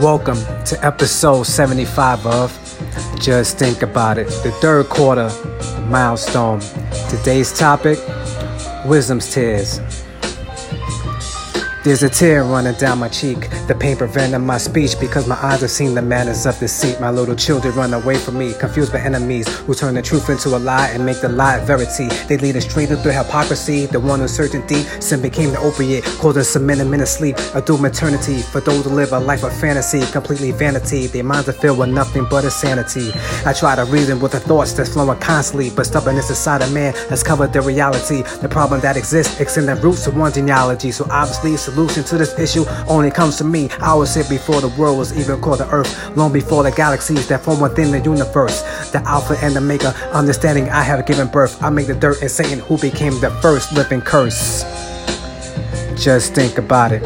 Welcome to episode 75 of Just Think About It, the third quarter milestone. Today's topic Wisdom's Tears. There's a tear running down my cheek. The pain preventing my speech because my eyes have seen the manners of deceit. My little children run away from me, confused by enemies who turn the truth into a lie and make the lie verity. They lead us straight into hypocrisy. The one uncertainty sin became the opiate, causing some men a minute sleep, a doom eternity. For those who live a life of fantasy, completely vanity. Their minds are filled with nothing but insanity. I try to reason with the thoughts that's flowing constantly, but stubbornness inside of man has covered the reality. The problem that exists extends the roots of one genealogy. So obviously, solution to this issue only comes to me. I was here before the world was even called the earth, long before the galaxies that form within the universe. The Alpha and the Maker, understanding I have given birth. I make the dirt and Satan, who became the first living curse. Just think about it.